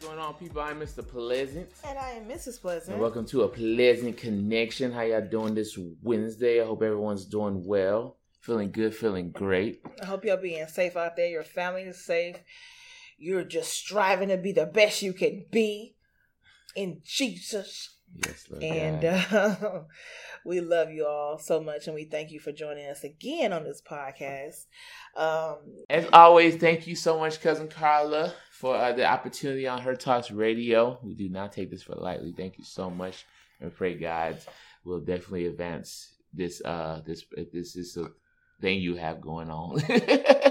going on, people? I'm Mr. Pleasant. And I am Mrs. Pleasant. And welcome to a Pleasant Connection. How y'all doing this Wednesday? I hope everyone's doing well. Feeling good, feeling great. I hope y'all being safe out there. Your family is safe. You're just striving to be the best you can be in Jesus. Yes, Lord And uh, we love you all so much, and we thank you for joining us again on this podcast. Um, As always, thank you so much, cousin Carla, for uh, the opportunity on Her Talks Radio. We do not take this for lightly. Thank you so much, and pray God will definitely advance this. Uh, this this is a thing you have going on.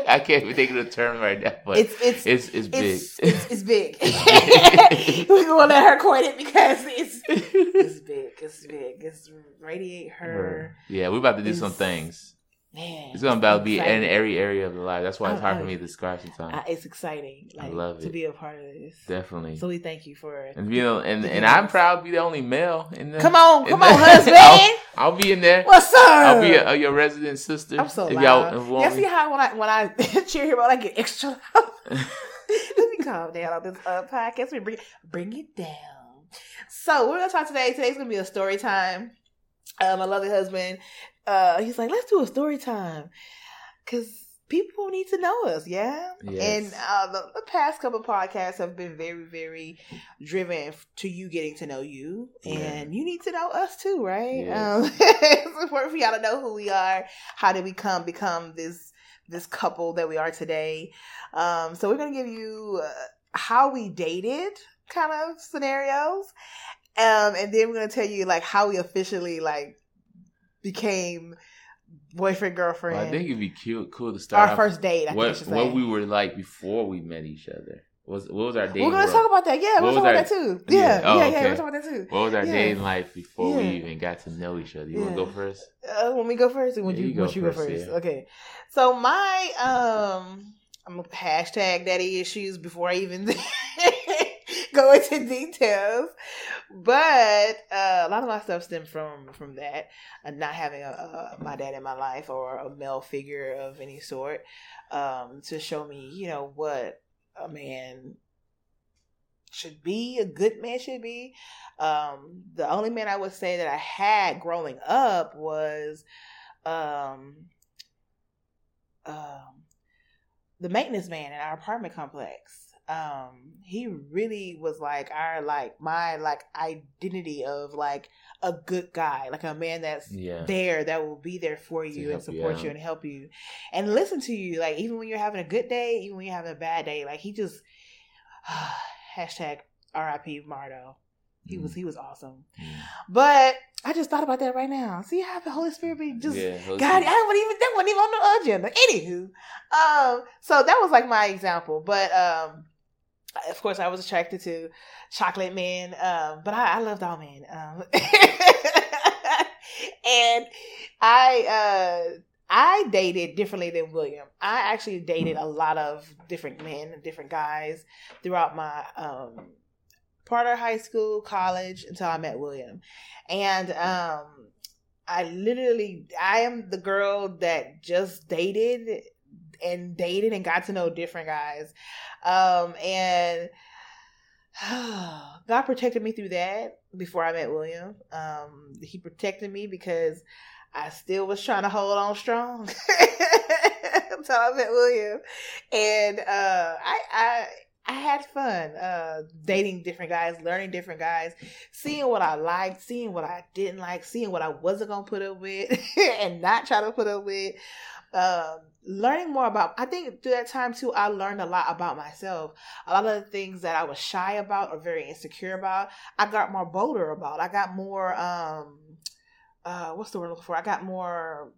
I can't even think of the term right now, but it's it's it's it's big. it's, it's, it's big. We're gonna let her coin it because it's it's big. It's big. It's radiate her. yeah, we're about to do some things. Man, It's gonna about be in every area of the life. That's why it's hard I- for me to describe sometimes. Uh, it's exciting. I Like, love to be a part of this. Definitely. So we thank you for it. and you know, and and I'm proud to be the only male in the. Come on, come the- on, husband. I'll, I'll be in there. What's up? I'll be a, your resident sister. I'm so if loud. y'all Y'all, see how when I when I cheer him out, I get extra loud. Let me calm down on this uh, podcast. We bring bring it down. So we're gonna talk today. Today's gonna be a story time. Uh, my lovely husband, uh, he's like, let's do a story time because people need to know us, yeah. Yes. And uh, the, the past couple podcasts have been very, very driven to you getting to know you, Yeah. and you need to know us too, right? Yes. Um, it's important for y'all to know who we are. How did we come become this this couple that we are today? Um, so we're gonna give you uh, how we dated, kind of scenarios, um, and then we're gonna tell you like how we officially like became boyfriend girlfriend. Well, I think it'd be cute, cool to start our first date. I what what we were like before we met each other. Was what was our dating? We're gonna world? talk about that. Yeah, we're talking our- about that too. Yeah. Yeah, Oh, yeah, yeah. We're talking about that too. What was our Yeah. dating life before we even got to know each other? You want to go first? Uh, when we go first, when Yeah, you, you go once you go first, yeah. Okay. So my um, I'm gonna hashtag daddy issues before I even go into details, but uh, a lot of my stuff stemmed from from that, uh, not having a, a my dad in my life or a male figure of any sort, um, to show me, you know, what a man should be, a good man should be. Um, the only man I would say that I had growing up was um, um, the maintenance man in our apartment complex. Um, he really was like our like my like identity of like a good guy, like a man that's Yeah. there that will be there for you and help you support you and help you and listen to you. Like even when you're having a good day, even when you're having a bad day, like he just hashtag R.I.P. Mardo. He was he was awesome. Mm. But I just thought about that right now. See how the Holy Spirit be just yeah, God, I wasn't even that wasn't even on the agenda. Anywho, um, so that was like my example. But um, of course, I was attracted to chocolate men. Um, but I, I loved all men. Um, and I uh. I dated differently than William. I actually dated a lot of different men different guys throughout my um, part of high school, college, until I met William. And um, I literally, I am the girl that just dated and dated and got to know different guys. Um, and God protected me through that before I met William. Um, he protected me because I still was trying to hold on strong until I met William. And uh, I, I, I had fun uh, dating different guys, learning different guys, seeing what I liked, seeing what I didn't like, seeing what I wasn't gonna put up with, and not try to put up with. Um, learning more about. I think through that time too, I learned a lot about myself. A lot of the things that I was shy about or very insecure about, I got more bolder about. I got more. Um, uh, what's the word I'm looking for? I got more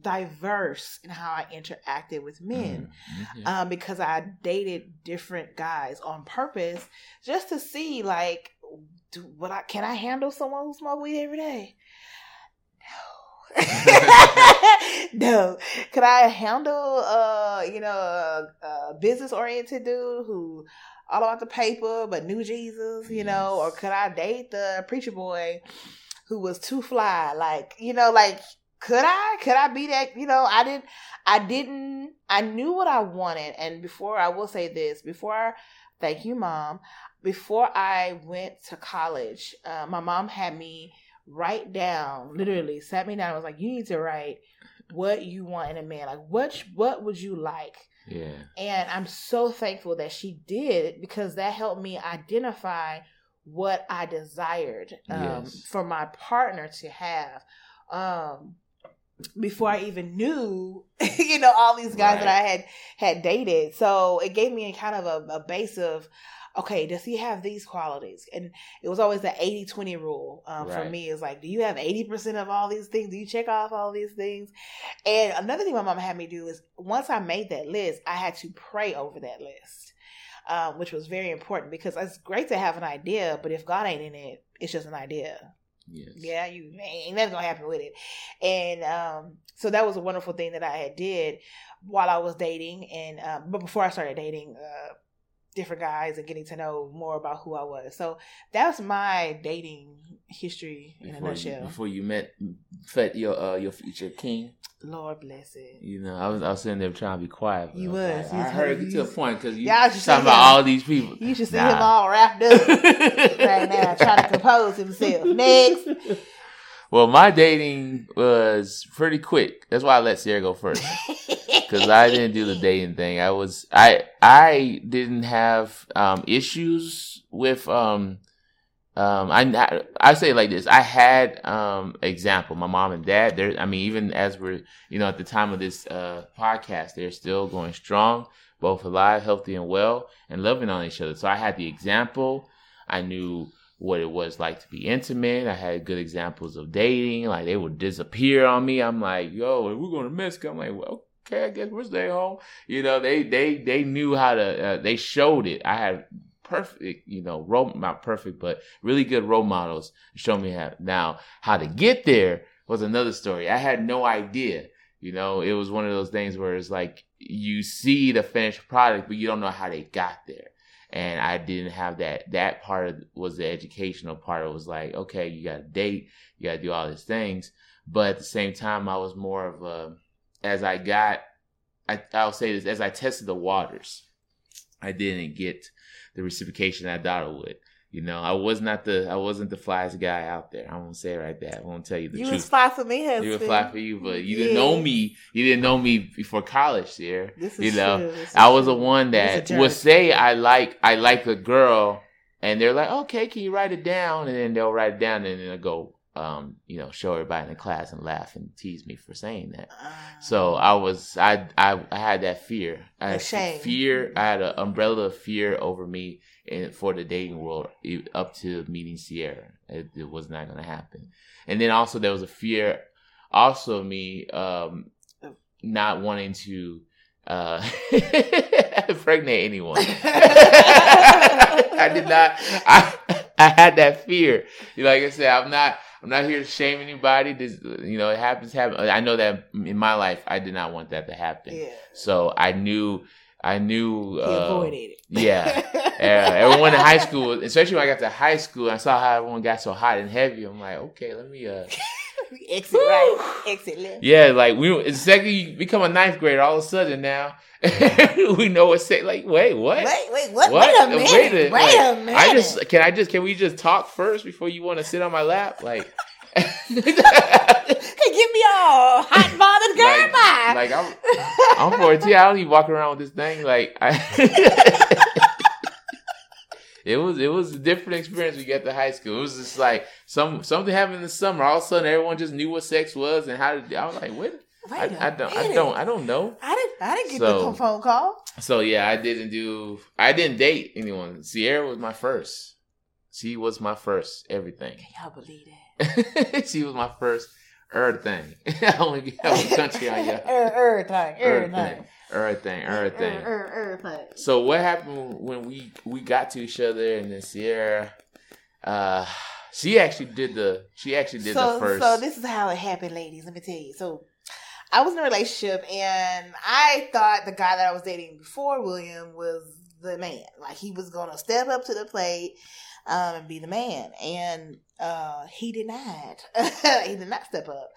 diverse in how I interacted with men Mm, mhm. um, because I dated different guys on purpose just to see like do what I can I handle someone who smoke weed every day? No. Could I handle uh, you know, a, a business oriented dude who all about the paper but knew Jesus, you know, or could I date the preacher boy who was too fly? Like, you know, like could I? Could I be that? You know, I didn't. I didn't. I knew what I wanted, and before I will say this, before Thank you, mom. Before I went to college, uh, my mom had me write down, literally sat me down. and was like, you need to write what you want in a man. Like, what what would you like? Yeah. And I'm so thankful that she did because that helped me identify what I desired um, Yes. for my partner to have. Um, before I even knew, you know, all these guys that I had had dated, so it gave me a kind of a, a base of, okay, does he have these qualities? And it was always the 80-20 rule um, for me. Is like, do you have eighty percent of all these things? Do you check off all these things? And another thing my mom had me do is once I made that list, I had to pray over that list, um, which was very important because it's great to have an idea, but if God ain't in it, it's just an idea. Yes. Yeah, you ain't nothing gonna happen with it. And um, so that was a wonderful thing that I had did while I was dating, and um, but before I started dating uh, different guys and getting to know more about who I was. So that's my dating history in a Before you, nutshell. before you met, met your uh, your future king, Lord bless it. you know, I was I was sitting there trying to be quiet. You was like, You I heard you to a point because you Yeah, talking about all these people. You should see Nah. him all wrapped up right now, trying to compose himself. Next. Well, my dating was pretty quick. That's why I let Sierra go first. because I didn't do the dating thing. I was I I didn't have um, issues with um um I I say it like this. I had um example. My mom and dad. There. I mean, even as we're you know at the time of this uh podcast, they're still going strong, both alive, healthy, and well, and loving on each other. So I had the example. I knew what it was like to be intimate. I had good examples of dating. Like they would disappear on me. I'm like, yo, we're going to Mexico. I'm like, well, guess we're staying home. You know, they they they knew how to. Uh, they showed it. I had perfect, you know, role not perfect, but really good role models show me how. Now, how to get there was another story. I had no idea. You know, it was one of those things where it's like you see the finished product, but you don't know how they got there and I didn't have that. That part of, was the educational part. It was like, okay, you got to date, you got to do all these things, but at the same time, I was more of a. As I got, I, I'll say this: as I tested the waters, I didn't get the reciprocation I thought I would. You know, I was not the, I wasn't the flyest guy out there. I won't say it right there. I won't tell you the You truth. You was fly for me, husband. You would fly for you, but you didn't know me. You didn't know me before college, Sierra. This is You know, true. This I was the one that would say I like I like a girl, and they're like, okay, can you write it down? And then they'll write it down, and then they'll go, um, you know, show everybody in the class and laugh and tease me for saying that. Ah. So I was I I, I had that fear. I had shame. fear. I had an umbrella of fear over me in, for the dating world up to meeting Sierra. It, it was not going to happen. And then also there was a fear, also me um, not wanting to uh, impregnate anyone. I did not. I I had that fear. You know, like I said, I'm not. I'm not here to shame anybody. This, you know, it happens. Happen. I know that in my life, I did not want that to happen. yeah. So I knew. I knew. He Uh, avoided it. yeah. uh, everyone in high school, especially when I got to high school, I saw how everyone got so hot and heavy. I'm like, okay, let me. uh exit right, exit left. Yeah, like we. The second you become a ninth grader, all of a sudden now we know what say. Like, wait, what? Wait, wait, what? What? Wait a minute. Wait Wait, a- like, a minute. I just can I just can we just talk first before you want to sit on my lap? Like, Hey, get me all hot bothered, girl. like, like I'm I'm 14. I don't even walk around with this thing. Like I. It was it was a different experience we got to high school. It was just like some something happened in the summer. All of a sudden, everyone just knew what sex was and how to. I was like, what? I, Wait I don't I don't I don't know. I. I didn't get So- the phone call. So yeah, I didn't do. I didn't date anyone. Sierra was my first. She was my first everything. Can y'all believe that? she was my first everything. I only have country on you. Er- Everything. Everything. Everything. Everything. Er- er- Everything. So what happened when we we got to each other and then Sierra, uh, she actually did the she actually did so, the first. So this is how it happened, ladies. Let me tell you. So I was in a relationship, and I thought the guy that I was dating before William was the man. Like he was gonna step up to the plate um, and be the man, and uh, he did not. he did not step up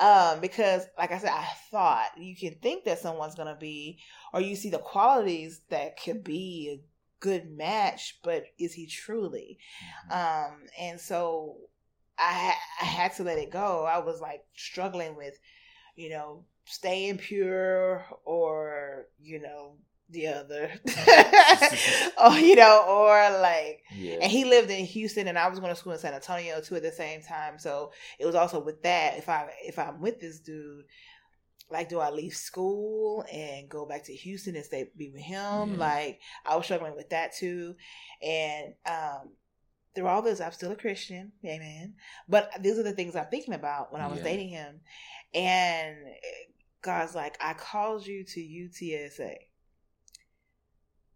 um, because, like I said, I thought you can think that someone's gonna be, or you see the qualities that could be a good match, but is he truly? Mhm. Um, and so I I had to let it go. I was like struggling with, you know, staying pure or you know the other, or you know, or like. yeah. And he lived in Houston, and I was going to school in San Antonio too at the same time. So it was also with that. If I if I'm with this dude, like, do I leave school and go back to Houston and stay be with him? Yeah. Like, I was struggling with that too. And um, through all this, I'm still a Christian, amen. But these are the things I'm thinking about when I was Yeah. dating him. And God's like, I called you to UTSA.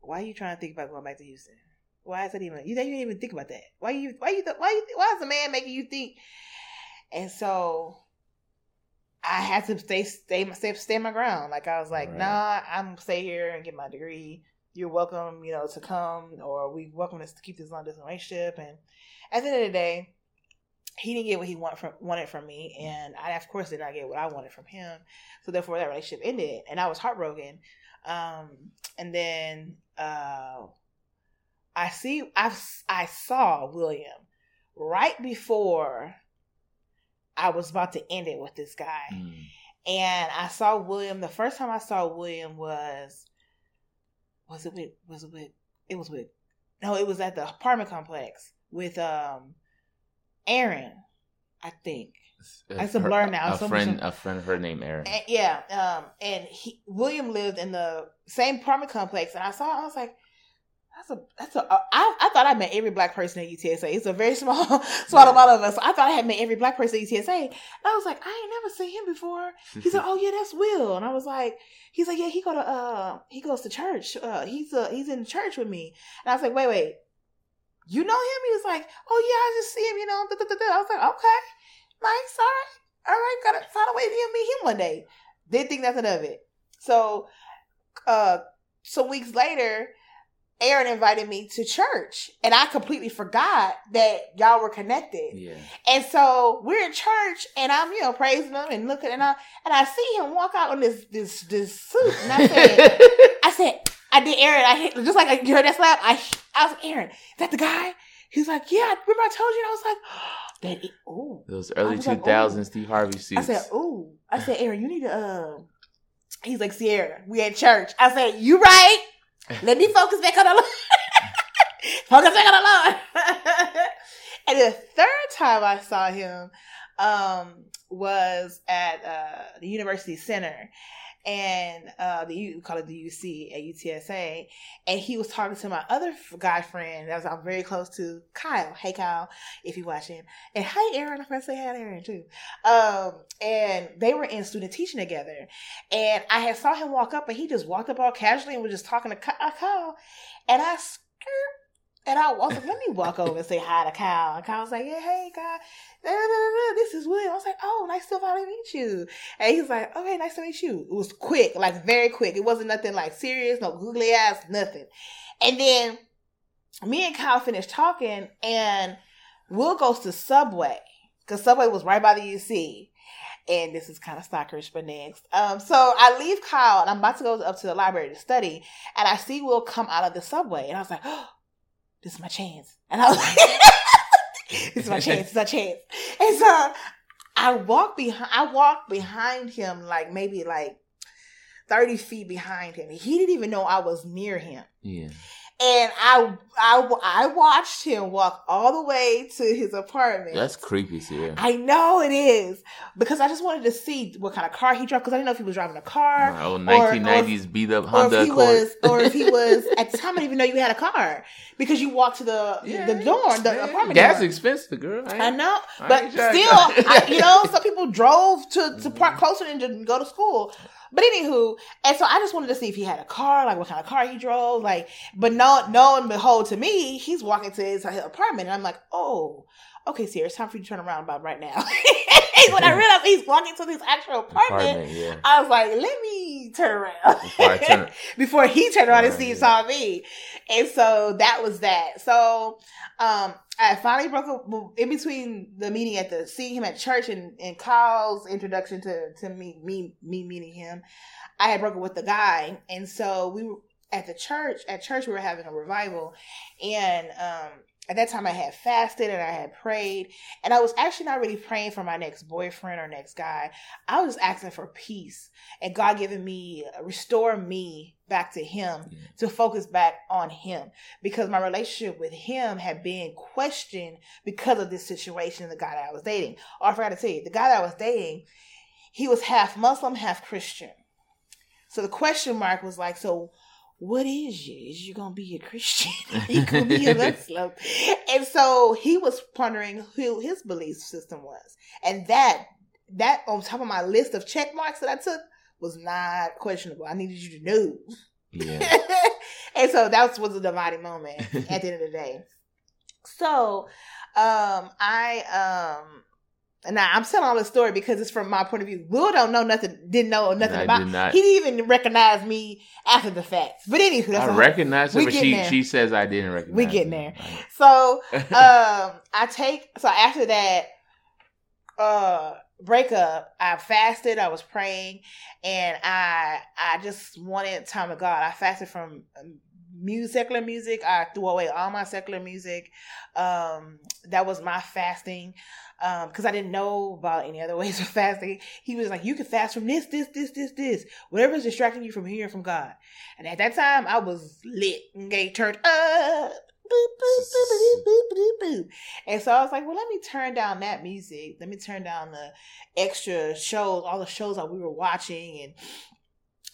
Why are you trying to think about going back to Houston? Why is that even? You didn't even think about that. Why you? Why you? Why you? Why is a man making you think? And so I had to stay, stay, stay, stay my ground. Like I was like, Right. nah, I'm gonna stay here and get my degree. You're welcome, you know, to come, or we welcome us to keep this long distance relationship. And at the end of the day, he didn't get what he want from, wanted from me, and I, of course, did not get what I wanted from him. So therefore, that relationship ended, and I was heartbroken. Um, and then uh, I see, I I saw William right before I was about to end it with this guy. Mm. And I saw William. The first time I saw William was was it with was it with it was with no, it was at the apartment complex with um Aaron, I think. It's a Her- blur now. A So friend, much- a friend of her named Erin. And, yeah, um, and he, William lived in the same apartment complex, and I saw. I was like, "That's a that's a." I, I thought I met every black person at UTSA. It's a very small small Yeah. amount of us. I thought I had met every black person at UTSA. And I was like, I ain't never seen him before. He's like, "Oh yeah, that's Will," and I was like, "He's like, yeah, he go to uh, he goes to church. Uh, he's uh, he's in church with me." And I was like, "Wait, wait." You know him? He was like, "Oh yeah, I just see him." You know, da, da, da, da. I was like, "Okay, nice, all right." all right, gotta find a way to meet him one day. Didn't think nothing of it. So, uh, some weeks later, Aaron invited me to church, and I completely forgot that y'all were connected. yeah. And so we're in church, and I'm you know praising him and looking, and I and I see him walk out on this this this suit, and I said, I said, I did Aaron. I hit just like you heard that slap. I I was like, Aaron, is that the guy? He's like, yeah. Remember I told you? And I was like, that. Oh, Those early was like, 2000s Steve Harvey suits. I said, "Ooh." I said, "Aaron, you need to." Uh... He's like, "Sierra, we at church." I said, "You right? Let me focus back on the Lord. focus back on the Lord." and the third time I saw him um, was at uh, the University Center. And uh, the U call it the UC at UTSA, and he was talking to my other guy friend that was I'm very close to, Kyle. Hey Kyle, if you're watching, and hey Aaron, I'm gonna say hi to Aaron too. Um, and they were in student teaching together. And I had saw him walk up and he just walked up all casually and was just talking to uh, Kyle. And I skirt and I was like, let me walk over and say hi to Kyle. And Kyle was like, yeah, hey, Kyle. Da, da, da, This is Will. I was like, oh, nice to finally meet you. And he's like, okay, nice to meet you. It was quick, like very quick. It wasn't nothing like serious, no googly ass, nothing. And then me and Kyle finished talking and Will goes to Subway because Subway was right by the UC. And this is kind of stalkerish, but next. Um, so I leave Kyle and I'm about to go up to the library to study, and I see Will come out of the subway, and I was like, oh, "This is my chance." And I was like, "This is my chance. It's is my chance." And so I walk behind. I walk behind him, like maybe like thirty feet behind him. He didn't even know I was near him. yeah. And I, I, I watched him walk all the way to his apartment. That's creepy, Sierra. I know it is because I just wanted to see what kind of car he drove because I didn't know if he was driving a car Right, old 1990s beat up or Honda if he Accord. was or if he was at the time I didn't even know you had a car because you walked to the Yeah, the door the yeah. apartment Gas door. expensive, girl. I ain't- know, I but still, I, you know, some people drove to to Mm-hmm. park closer and to go to school. But anywho, and so I just wanted to see if he had a car, like what kind of car he drove, like. But no, no, and behold, to me, he's walking to his, apartment, and I'm like, oh, okay, Sierra, it's time for you to turn around about right now. when I realized he's walking to his actual apartment, Apartment, yeah. I was like, let me turn around Before turn- before he turned around and see yeah. saw me. And so that was that. So um I finally broke up in between the meeting at the seeing him at church and, and Kyle's introduction to to me me me meeting him. I had broken with the guy, and so we were- at the church, at church, we were having a revival, and um, at that time I had fasted and I had prayed, and I was actually not really praying for my next boyfriend or next guy. I was asking for peace and God giving me, restore me back to Him Yeah. to focus back on Him because my relationship with Him had been questioned because of this situation, the guy that I was dating. Or I forgot to tell you, the guy that I was dating, he was half Muslim, half Christian. So the question mark was like, so what is you? Is you gonna be a Christian? You gonna be a Muslim? And so he was pondering who his belief system was. And that that on top of my list of check marks that I took was not questionable. I needed you to know. Yeah. and so that was a dividing moment at the end of the day. So um I um and now I'm telling all this story because it's from my point of view. Will don't know nothing, didn't know nothing I about. did not. He didn't even recognize me after the fact. But anywho, that's I recognize her, but getting she there. she says I didn't recognize. We getting her. there. So um I take so after that uh breakup, I fasted, I was praying, and I I just wanted time with God. I fasted from music, secular music. I threw away all my secular music. Um that was my fasting. Um, because I didn't know about any other ways of fasting. He was like, You can fast from this, this, this, this, this. Whatever's distracting you from hearing from God. And at that time I was lit and get turned up. And so I was like, well, let me turn down that music. Let me turn down the extra shows, all the shows that we were watching and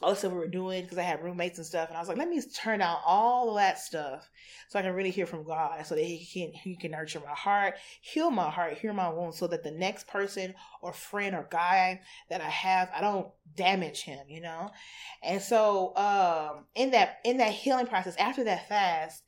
all the stuff we were doing because I had roommates and stuff. And I was like, let me turn down all of that stuff so I can really hear from God so that He can He can nurture my heart, heal my heart, heal my wounds, so that the next person or friend or guy that I have, I don't damage him, you know? And so um in that in that healing process, after that fast,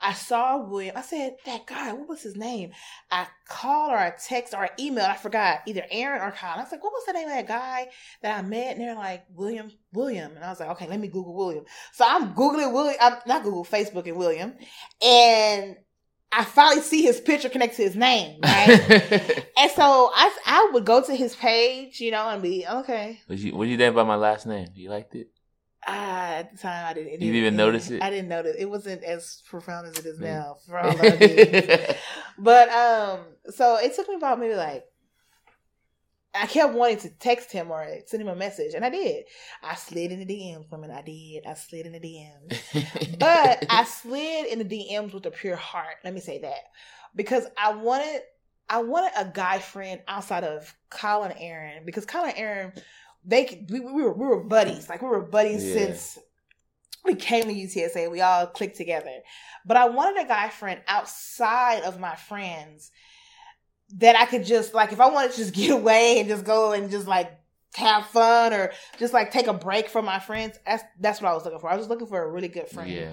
I saw William. I said, that guy, what was his name? I called or I text or I emailed, I forgot, either Aaron or Kyle. I was like, what was the name of that guy that I met? And they're like, William, William. And I was like, okay, let me Google William. So I'm Googling William, I'm not Google, Facebook and William. And I finally see his picture connect to his name, right? and so I, I would go to his page, you know, and be, okay. what you what you think about my last name? You liked it? At the time, I didn't. You didn't even notice it? I didn't notice. It wasn't as profound as it is now. For all. But um, so it took me about maybe like I kept wanting to text him or send him a message, and I did. I slid in the DMs, women. I did. I slid in the DMs, but I slid in the DMs with a pure heart. Let me say that because I wanted, I wanted a guy friend outside of Kyle and Aaron because Kyle and Aaron, they we, we were we were buddies. Like we were buddies Yeah. since we came to UTSA. We all clicked together. But I wanted a guy friend outside of my friends that I could just like if I wanted to just get away and just go and just like have fun or just like take a break from my friends. That's that's what I was looking for. I was looking for a really good friend. yeah.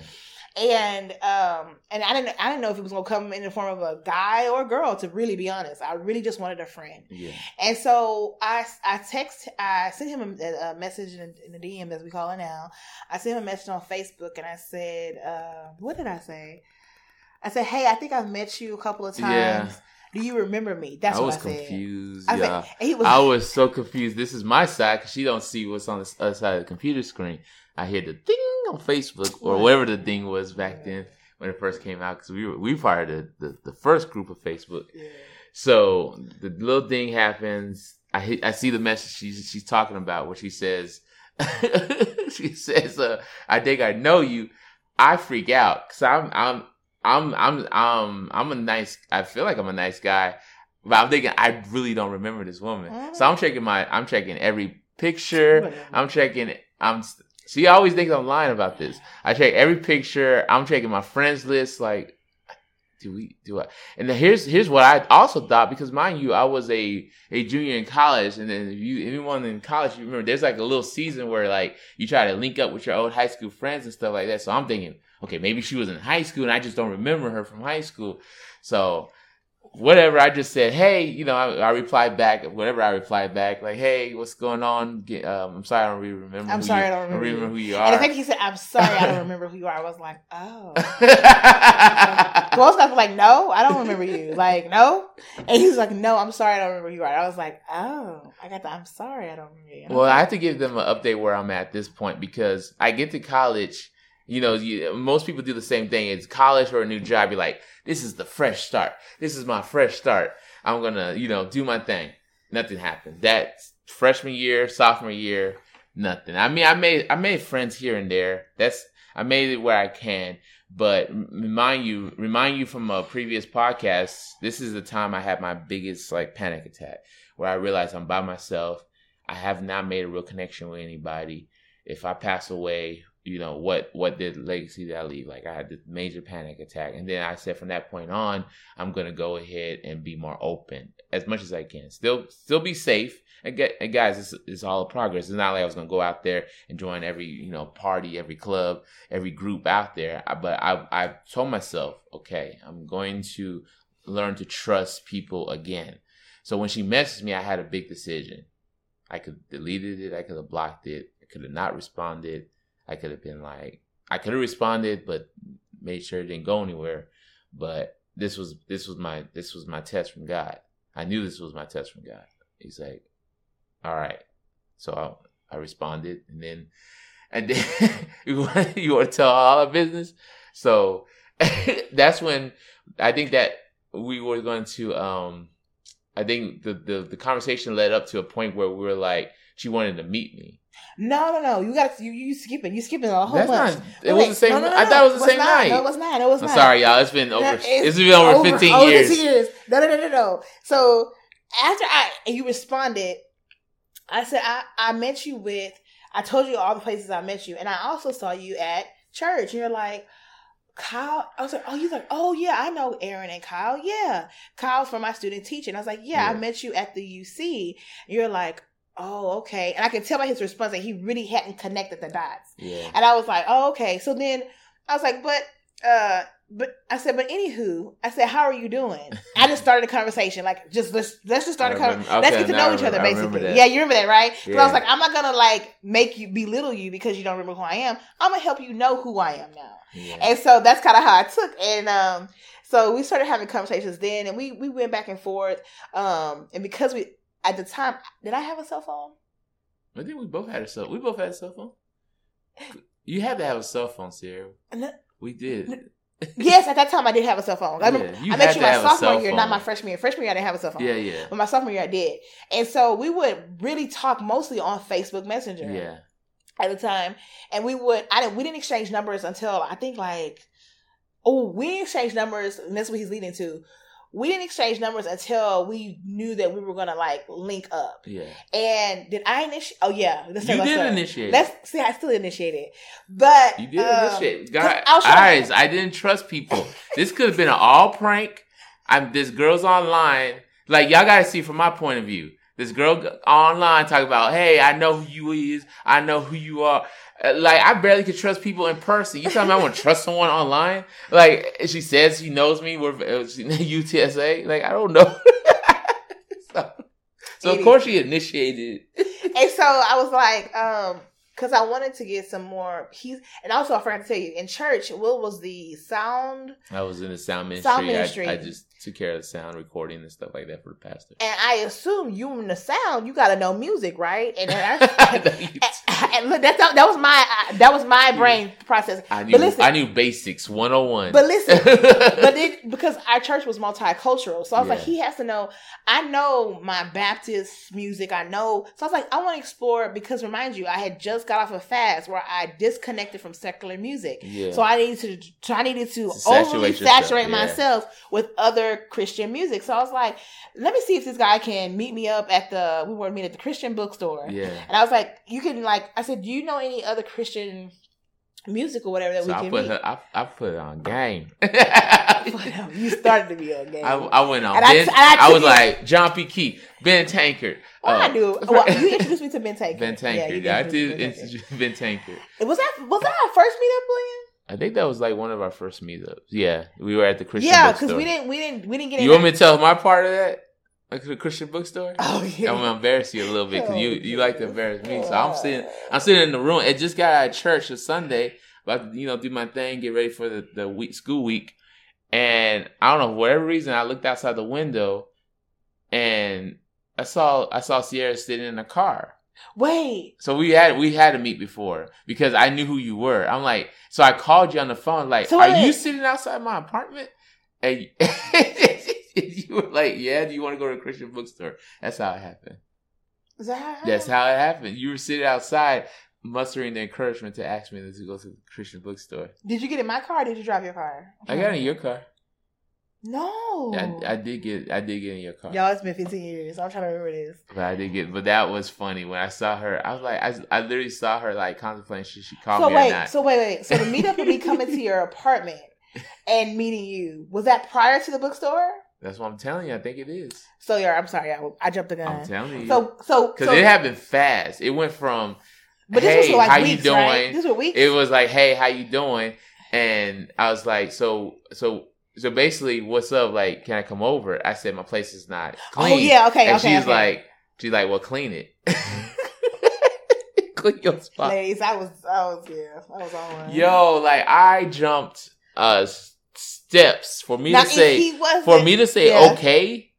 And um and I didn't I didn't know if it was gonna come in the form of a guy or a girl, to really be honest. I really just wanted a friend. Yeah. And so I I text I sent him a, a message in, in the DM as we call it now. I sent him a message on Facebook and I said, uh, what did I say? I said, hey, I think I've met you a couple of times. Yeah. Do you remember me? That's I what was I said. confused. I yeah. said, was. I was so confused. This is my side because she don't see what's on the other side of the computer screen. I hear the ding on Facebook or whatever the thing was back then when it first came out because we were we part of the, the the first group of Facebook. Yeah. So the little thing happens. I hit, I see the message she's she's talking about where she says she says uh, I think I know you. I freak out because I'm I'm I'm I'm um I'm a nice. I feel like I'm a nice guy, but I'm thinking I really don't remember this woman. So I'm checking my I'm checking every picture. I'm checking. I'm. She always thinks I'm lying about this. I check every picture. I'm checking my friends list. Like, do we do I? And here's here's what I also thought because mind you, I was a a junior in college, and then if you anyone in college, you remember there's like a little season where like you try to link up with your old high school friends and stuff like that. So I'm thinking, okay, maybe she was in high school and I just don't remember her from high school. So whatever, I just said, hey, you know, I, I replied back, whatever I replied back, like, hey, what's going on? Get, um, I'm sorry, I don't really remember. I'm sorry, you, I don't remember you. who you are. And the fact he said, "I'm sorry, I don't remember who you are," I was like, "Oh." Most guys were like, "No, I don't remember you." Like, no, and he was like, "No, I'm sorry, I don't remember who you are." I was like, "Oh, I got the. I'm sorry, I don't remember you." Well, I have to give them an update where I'm at this point because I get to college You know, you, most people do the same thing. It's college or a new job. You're like, this is the fresh start. This is my fresh start. I'm gonna, you know, do my thing. Nothing happened. That freshman year, sophomore year, nothing. I mean, I made I made friends here and there. That's I made it where I can. But remind you, remind you from a previous podcast. This is the time I had my biggest like panic attack, where I realized I'm by myself. I have not made a real connection with anybody. If I pass away, you know what what did legacy that I leave? Like I had this major panic attack, and then I said from that point on, I'm gonna go ahead and be more open as much as I can. Still, still be safe. And, get, and guys, it's, it's all a progress. It's not like I was gonna go out there and join every you know party, every club, every group out there. But I I told myself, okay, I'm going to learn to trust people again. So when she messaged me, I had a big decision. I could deleted it. I could have blocked it. I could have not responded I could have been like, I could have responded, but made sure it didn't go anywhere. But this was this was my this was my test from God. I knew this was my test from God. He's like, all right. So I, I responded, and then and then you want you want to tell all our business. So that's when I think that we were going to. um I think the, the the conversation led up to a point where we were like, she wanted to meet me. No, no, no. You got you you skipping. You skipping a whole That's bunch. Not, it was the same. No, no, no, I thought it was the same not. night. No, it was not. It was I'm not. sorry, y'all. It's been over. it's, it's been over, over 15 over years. years. No, no, no, no, no. So after I and you responded, I said I I met you with. I told you all the places I met you, and I also saw you at church. And you're like. Kyle, I was like, oh, you're like, oh yeah, I know Aaron and Kyle. Yeah, Kyle's for my student teaching. I was like, yeah, yeah. I met you at the UC. You're like, oh, okay. And I could tell by his response that he really hadn't connected the dots. Yeah. And I was like, oh, okay. So then I was like, but, uh, but I said, but anywho, I said, how are you doing? I just started a conversation, like just let's let's just start a conversation. Okay, let's get to know each other, basically. Yeah, you remember that, right? Because yeah. I was like, I'm not gonna like make you belittle you because you don't remember who I am. I'm gonna help you know who I am now. Yeah. And so that's kind of how I took. And um, so we started having conversations then, and we we went back and forth. Um, and because we at the time, did I have a cell phone? I think we both had a cell. We both had a cell phone. You had to have a cell phone, Sierra. we did. yes, at that time I did have a cell phone. I, remember, yeah, I met you my sophomore year, not my freshman year. Freshman year I didn't have a cell phone. Yeah, yeah. But my sophomore year I did, and so we would really talk mostly on Facebook Messenger. Yeah. At the time, and we would I didn't we didn't exchange numbers until I think like oh we exchanged numbers, and that's what he's leading to we didn't exchange numbers until we knew that we were gonna like link up. Yeah. And did I initiate? Oh yeah, let's you did initiate. Let's see. I still initiated, but you did um, initiate. God, guys, I didn't trust people. this could have been an all prank. I'm this girl's online. Like y'all gotta see from my point of view. This girl online talk about, hey, I know who you is. I know who you are. Uh, like I barely could trust people in person. You tell me I want to trust someone online? Like she says she knows me. We're UTSA. Like I don't know. so, so of course she initiated. and so I was like, um, because I wanted to get some more He's And also, I forgot to tell you, in church, Will was the sound. I was in the sound ministry. Sound ministry. I, I, just took care of the sound recording and stuff like that for the pastor. And I assume you in the sound, you got to know music, right? And, I, and, and look, that that was my that was my brain process. I knew, but listen, I knew basics one on one. But listen, but it, because our church was multicultural, so I was yeah. like, he has to know. I know my Baptist music. I know, so I was like, I want to explore because remind you, I had just got off a fast where I disconnected from secular music. Yeah. So I needed to, I needed to, to overly saturate yeah. myself with other Christian music. So I was like, let me see if this guy can meet me up at the, we were meeting at the Christian bookstore. Yeah. And I was like, you can like, I said, do you know any other Christian music or whatever that so we can I put meet. Her, I, I put on game. you started to be on game. I, I went on. And ben, I, I, I, was like John P. Kee, Ben Tankard. Well, uh, I knew. Well, you introduced me to Ben Tankard. Ben Tankard. Yeah, I did introduce Ben Tankard. Was that was that our first meetup, William? I think that was like one of our first meetups. Yeah, we were at the Christian. Bookstore. Yeah, because we didn't we didn't we didn't get. You want me to tell my part of that? Like the Christian bookstore. Oh yeah. I'm gonna embarrass you a little bit because oh, you you like to embarrass me. So I'm sitting I'm sitting in the room. It just got out of church a Sunday about to, you know, do my thing, get ready for the, the week, school week. And I don't know, for whatever reason, I looked outside the window and I saw, I saw Sierra sitting in a car. Wait. So we had we had to meet before because I knew who you were. I'm like, so I called you on the phone, like, So are wait. you sitting outside my apartment? And you were like, yeah. Do you want to go to a Christian bookstore? That's how it happened. Is that how it That's how it happened. You were sitting outside, mustering the encouragement to ask me to go to the Christian bookstore. Did you get in my car or did you drive your car? I got in your car. No. I, I did get I did get in your car. Y'all, it's been 15 years. I'm trying to remember this. But I did get, but that was funny when I saw her. I was like, I, I literally saw her like contemplating should she call So me or wait, not. so wait, wait. So the meetup would be coming to your apartment and meeting you. Was that prior to the bookstore? That's what I'm telling you. I think it is. So yeah, I'm sorry, I, I jumped the gun. I'm telling you. So so because so, it happened fast. It went from but this was like how weeks, you doing? right? This was weeks. It was like, hey, how you doing? And I was like, so so so basically, what's up? Like, can I come over? I said my place is not clean. oh yeah, okay, and okay. she's okay. like, she's like, well, clean it. clean your spot. ladies, I was I was yeah, I was on one. Yo, like I jumped uh steps for me now, to say for me to say yeah. okay.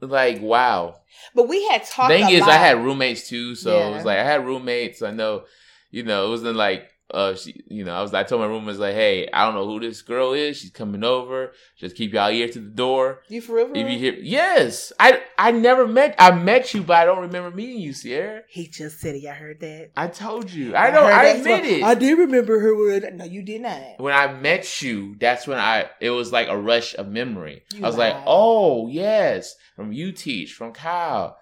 Like wow. but we had talked. Thing is, lot. I had roommates too, so it was like I had roommates. I know, you know, it wasn't like uh, she, you know, I was. I told my roommates like, hey, I don't know who this girl is. She's coming over. Just keep y'all ear to the door. you for real. If you hear, yes, I I never met. I met you, but I don't remember meeting you, Sierra. he just said it. I heard that. I told you. I know. heard I admit it. I did remember her. When, no, you did not. when I met you, that's when I it was like a rush of memory. You I was like, oh yes, from you teach, from Kyle.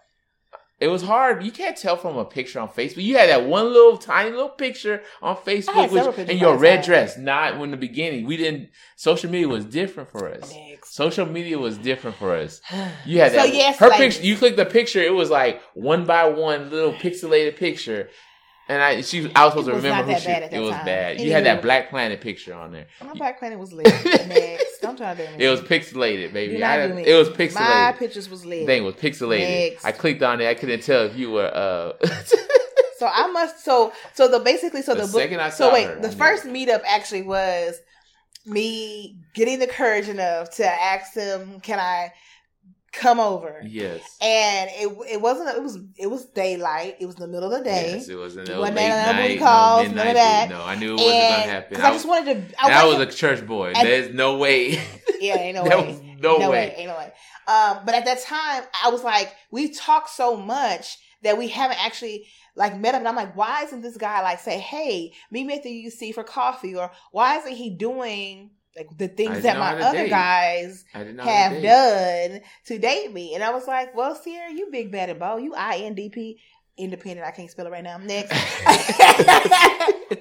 It was hard. You can't tell from a picture on Facebook. You had that one little tiny little picture on Facebook, which, in your red dress. Not in the beginning. We didn't. Social media was different for us. Social media was different for us. You had So, that. yes, her like- picture. You clicked the picture. It was like one by one little pixelated picture. And I, she, I was supposed to remember who she. bad at that it was time. bad. You had that BlackPlanet picture on there. My Black planet was lit. Next. Don't try to. It was pixelated, baby. I- it was pixelated. My pictures was lit. Thing was pixelated. Next. I clicked on it. I couldn't tell if you were. uh So I must. So so the basically so The the, book. I so wait, her, the I knew. first meetup actually was me getting the courage enough to ask him, "Can I come over?" Yes. And it it wasn't. It was it was daylight. It was the middle of the day. Yes, it was in It the wasn't late none of night, calls, no none of that. No, I knew it wasn't gonna happen. because I, just wanted to. I, and I was a church boy. and- There's no way. yeah, ain't no way. was no, way. ain't no way. Um, but at that time, I was like, we talked so much that we haven't actually like met up. And I'm like, why isn't this guy like say, hey, meet me at the UC for coffee, or why isn't he doing like the things that my other date. guys I have done to date me? And I was like, well, Sierra, you big bad and bold, you INDP. Independent, I can't spell it right now. I'm next.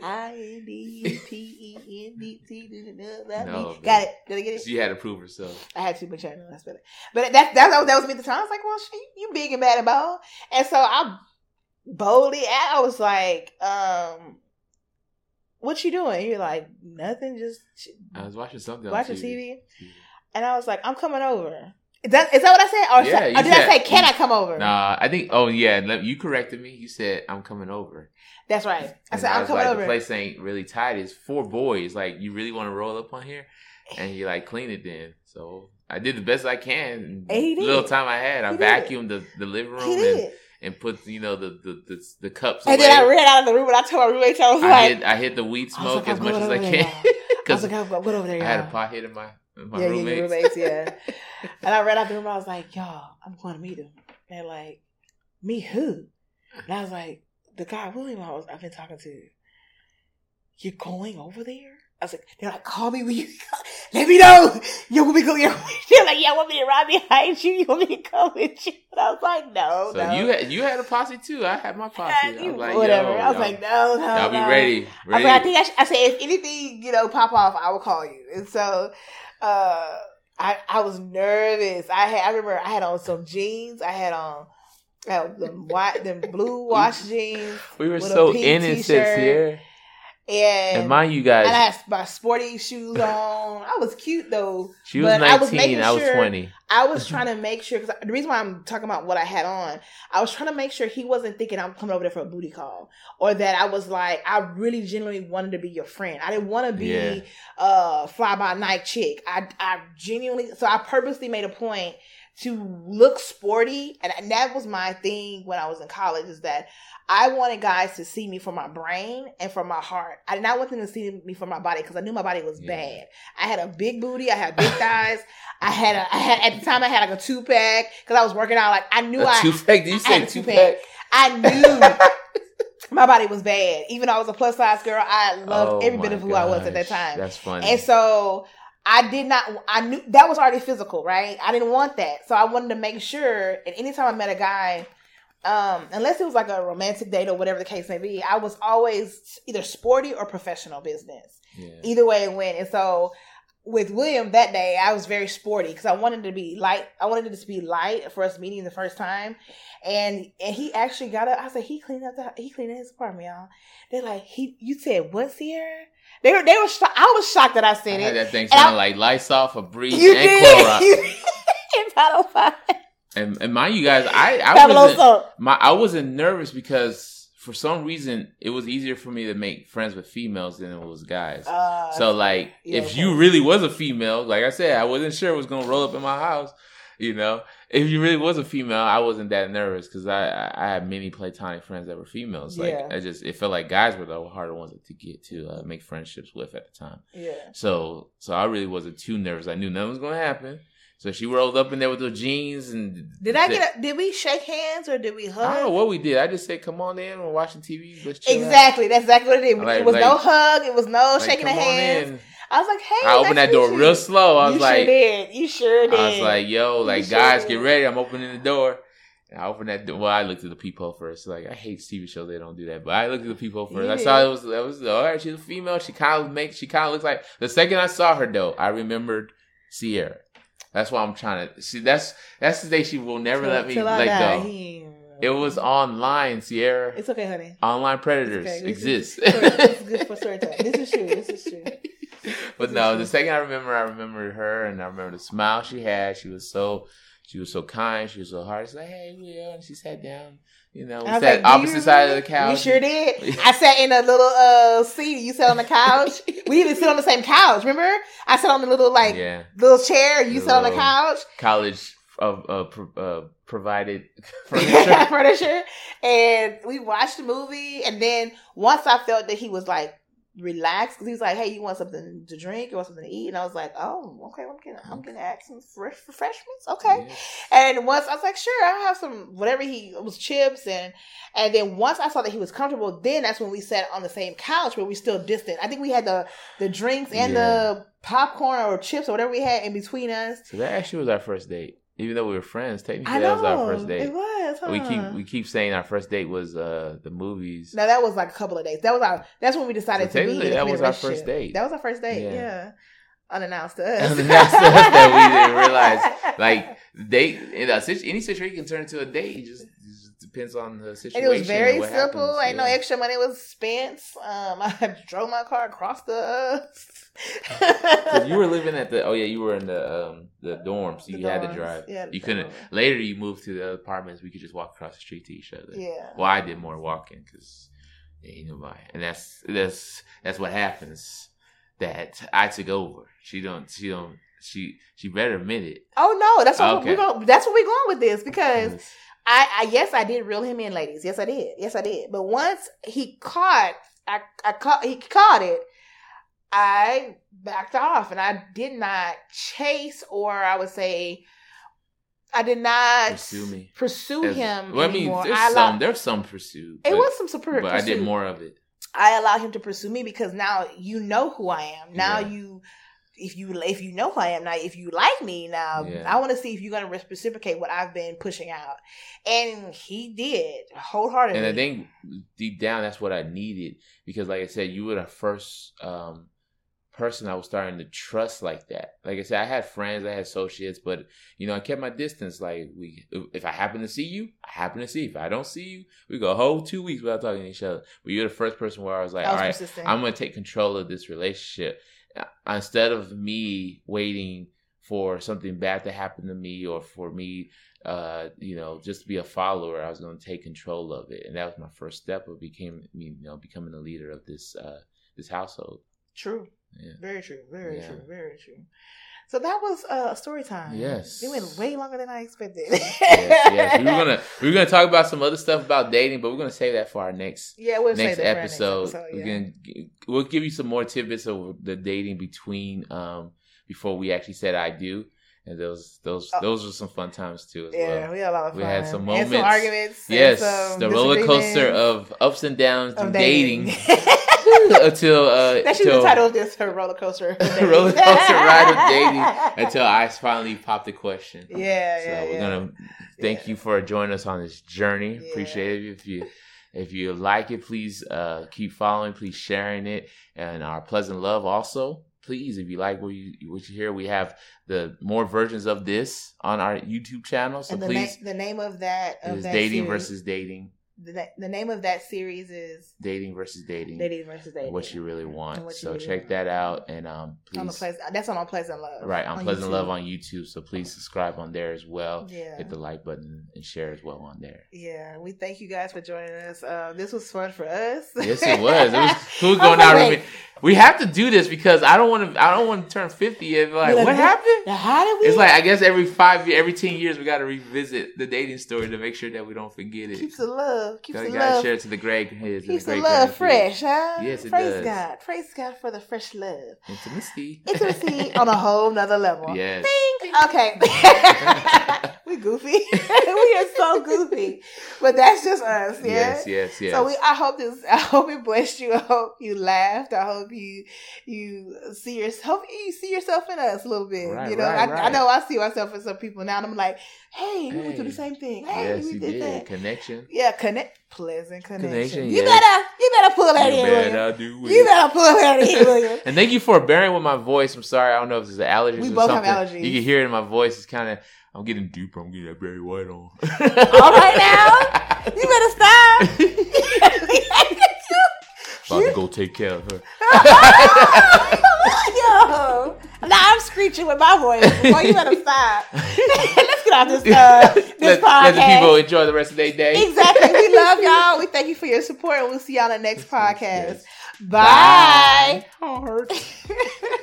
I N D P E N D T. No, Got it. Did I get it? She had to prove herself. I had to, but I know that's better. But that that that was me at the time. I was like, well, she, you big and bad and bold, and so I boldly, I was like, um, what you doing? You're like nothing, just I was watching something. on watching TV. TV. And I was like, I'm coming over. Is that is that what I said? Or, Yeah, or did said- I say, can I come over? Nah, I think. Oh yeah, you corrected me. You said I'm coming over. That's right. I said, I I'm coming like, over. the place ain't really tight. It's four boys. Like, you really want to roll up on here? And you like clean it then. So I did the best I can. Little time I had, I He did. vacuumed the, the living room he did. and put you know the the the, the cups. And away. then I ran out of the room and I told my roommate, I was I like, hit I hit the weed smoke like, as much as I there, can y'all. I was because like, there. I had a pot hit in my in my yeah, roommates. yeah, roommates, yeah. and I ran out the room. I was like, y'all, I'm going to meet him. And like, me who? And I was like, the guy William I was, I've been talking to. You're going over there? I was like, they're like, call me when you, let me know. You want me to go? You're they're like, yeah, I want me to ride behind you. You want me to come with you? And I was like, no, so no. you had you had a posse too. I had my posse. I was like, whatever. Yo, I was like, no, no, y'all be no. ready. I, mean, I think I, sh- I said if anything, you know, pop off, I will call you. And so, uh, I I was nervous. I had I remember I had on some jeans. I had on I had them white, them blue wash jeans, we were so innocent t-shirt. here. And And mind you guys, and I had my sporty shoes on. I was cute though. she was but I was 19, I was 20. I was trying to make sure because the reason why I'm talking about what I had on, I was trying to make sure he wasn't thinking I'm coming over there for a booty call, or that I was like I really genuinely wanted to be your friend. I didn't want to be Yeah. a fly by night chick. I I genuinely so I purposely made a point to look sporty, and, and that was my thing when I was in college. Is that I wanted guys to see me for my brain and for my heart. I did not want them to see me for my body because I knew my body was Yeah. bad. I had a big booty. I had big thighs. I had a, I had at the time I had like a two pack because I was working out. Like I knew A I two pack? Did you say two pack? I knew my body was bad. Even though I was a plus size girl, I loved Oh every bit of who I was at that time. That's funny. And so I did not. I knew that was already physical, right? I didn't want that, so I wanted to make sure. And anytime I met a guy, um, unless it was like a romantic date or whatever the case may be, I was always either sporty or professional business. yeah. Either way, it went. And so with William that day, I was very sporty because I wanted to be light. I wanted it to be light for us meeting the first time, and and he actually got up. I said he cleaned up the he cleaned his apartment, y'all. They're like he. You said what, Sierra? They were they were. I was shocked that I I had it. that thing I- sound like Lysol, Febreze, You and did. Clorox. You- Battle Five. And, and mind you guys, I I wasn't my I wasn't nervous because for some reason it was easier for me to make friends with females than it was guys. Uh, so like, yeah, if okay. you really was a female, like I said, I wasn't sure it was gonna roll up in my house. You know, if you really was a female, I wasn't that nervous because I I had many platonic friends that were females. Like Yeah. I just it felt like guys were the harder ones to get to uh, make friendships with at the time. yeah. So so I really wasn't too nervous. I knew nothing was gonna happen. So she rolled up in there with the jeans and Did I get? A, did we shake hands or did we hug? I don't know what we did. I just said, "Come on in. We're watching TV. Let's chill out." Exactly. That's exactly what it did. Like- it was like- no hug. It was no Like, shaking of hands. in. I was like, "Hey." I opened that door meet real slow. I was you like, sure did. You sure did. I was like, "Yo, like sure guys, did. get ready. I'm opening the door." And I opened that door. Well, I looked at the peephole first. Like I hate TV shows; they don't do that. But I looked at the peephole first. I saw it was that was all right. She's a female. She kind of makes. She kind of looks like. The second I saw her, though, I remembered Sierra. That's why I'm trying to see. That's that's the day she will never Till- let me let die, go. he- It was online, Sierra. It's okay, honey. Online predators okay. Exist. is- This is good for story time. This is true. This is true. but no, the second I remember, I remember her, and I remember the smile she had. She was so, she was so kind. She was so hard. She's like, "Hey, Will," and she sat down. You know, sat like, "Do you opposite side of the couch. You sure did. I sat in a little uh seat. You sat on the couch. we didn't sit on the same couch. Remember? I sat on the little like yeah, little chair. You sat on the couch. college of uh, uh, provided furniture. furniture. And we watched the movie. And then once I felt that he was like relaxed, because he was like, "Hey, you want something to drink? You want something to eat?" And I was like, "Oh, okay. I'm getting, I'm getting ask some fresh refreshments. Okay." Yeah. And once I was like, "Sure, I'll have some whatever he it was chips." And and then once I saw that he was comfortable, then that's when we sat on the same couch, but we still distant. I think we had the the drinks and the popcorn or chips or whatever we had in between us. So that actually was our first date. Even though we were friends, technically I that know was our first date. it was. Huh? We keep we keep saying our first date was uh the movies. No, that was like a couple of days. That was our. That's when we decided So to be. that was our first date. That was our first date. Yeah. Yeah, unannounced to us. Unannounced to us that we didn't realize. Like date in a any situation can turn into a date. It just, just depends on the And it was very simple. happens. Ain't no Yeah. extra money was spent. Um, I drove my car across the. You were living at the oh yeah you were in the um the dorms The you had to drive Yeah, you couldn't dorms. later you moved to the apartments we could just walk across the street to each other Yeah. well I did more walking because you ain't nobody and that's that's that's what happens that I took over she don't she don't she she better admit it Oh no, that's what Okay. we're going. That's what we're going with this because. I, I yes I did reel him in, ladies. Yes I did. Yes I did. But once he caught, I I caught he caught it. I backed off and I did not chase or I would say I did not Pursue me. pursue As- him well I mean there's I allowed- some there's some pursuit it but, was some super but I did more of it I allowed him to pursue me because now you know who I am. Now Yeah. you, if you if you know who I am now, if you like me now, Yeah. I want to see if you're gonna reciprocate what I've been pushing out, and he did wholeheartedly. And I think deep down, that's what I needed because, like I said, you were the first um, person I was starting to trust like that. Like I said, I had friends, I had associates, but you know, I kept my distance. Like we, if I happen to see you, I happen to see. You. If I don't see you, we go a whole two weeks without talking to each other. But you're the first person where I was like, was all right, persistent. I'm going to take control of this relationship instead of me waiting for something bad to happen to me or for me, uh, you know, just to be a follower. I was going to take control of it, and that was my first step of became, you know, becoming the leader of this uh, this household. True. Yeah. Very true. Very Yeah. true. Very true. So that was uh, story time. Yes. It went way longer than I expected. yes, yes. We were gonna we were gonna talk about some other stuff about dating, but we're gonna save that for our next Yeah, we'll next episode. For our next episode We're yeah. gonna we'll give you some more tidbits of the dating between um before we actually said I do, and those those Oh. those were some fun times too as Yeah, well. we had a lot of fun. We had some And moments. some arguments. Yes, some the roller coaster of ups and downs of dating, dating. until uh That should be till- the title of this her roller coaster. roller coaster ride of dating until I finally popped the question. Yeah, So yeah, we're yeah. gonna thank Yeah. you for joining us on this journey. Yeah. Appreciate it. If you if you like it, please uh, keep following, please sharing it, and our pleasant love also. Please, if you like what you what you hear, we have the more versions of this on our YouTube channel. So and the, please, na- the name of that of is that dating series, versus dating, the, the name of that series is dating versus dating, dating versus dating. what you really want. You So really check want. that out, and um, on the please, place that's on Unpleasant Love. right on, Pleasant YouTube. Love on YouTube. So please subscribe on there as well. Yeah. Hit the like button and share as well on there. Yeah, we thank you guys for joining us. Uh, this was fun for us. Yes, it was. It was cool going out. like. We have to do this because I don't want to. I don't want to turn fifty and be like, like, what happened? How did we? It's like I guess every five, every ten years, we got to revisit the dating story to make sure that we don't forget it. keeps the love, keeps Gotta, the gotta love, share it to the great uh, kids. keeps the great love grandkids. fresh, huh? Yes, it Praise does. God, praise God for the fresh love. Intimacy. Intimacy on a whole nother level. Yes. Okay. we goofy. we are so goofy. But that's just us, yeah. Yes. Yes. Yes. So we I hope this I hope it blessed you. I hope you laughed. I hope you you see your hope you see yourself in us a little bit. Right, you know, right, I, I know I see myself in some people now and I'm like, hey, we went through the same thing. Hey, yes, we you did, did. that. Connection. Yeah, connect pleasant connection. Connection, you yes. better you better pull that You in, William. better do You better pull that in, William. And thank you for bearing with my voice. I'm sorry. I don't know if it's an allergy We or both have allergies. You can hear it in my voice. It's kind of. I'm getting deeper. I'm getting that Barry White on. All right now. You better stop. About to go take care of her. Yo, now I'm screeching with my voice. Boy, you better stop. Get this uh, this let, podcast. let the people enjoy the rest of their day. exactly. We love y'all. We thank you for your support, and we'll see y'all on the next podcast. Yes. Bye. Heart.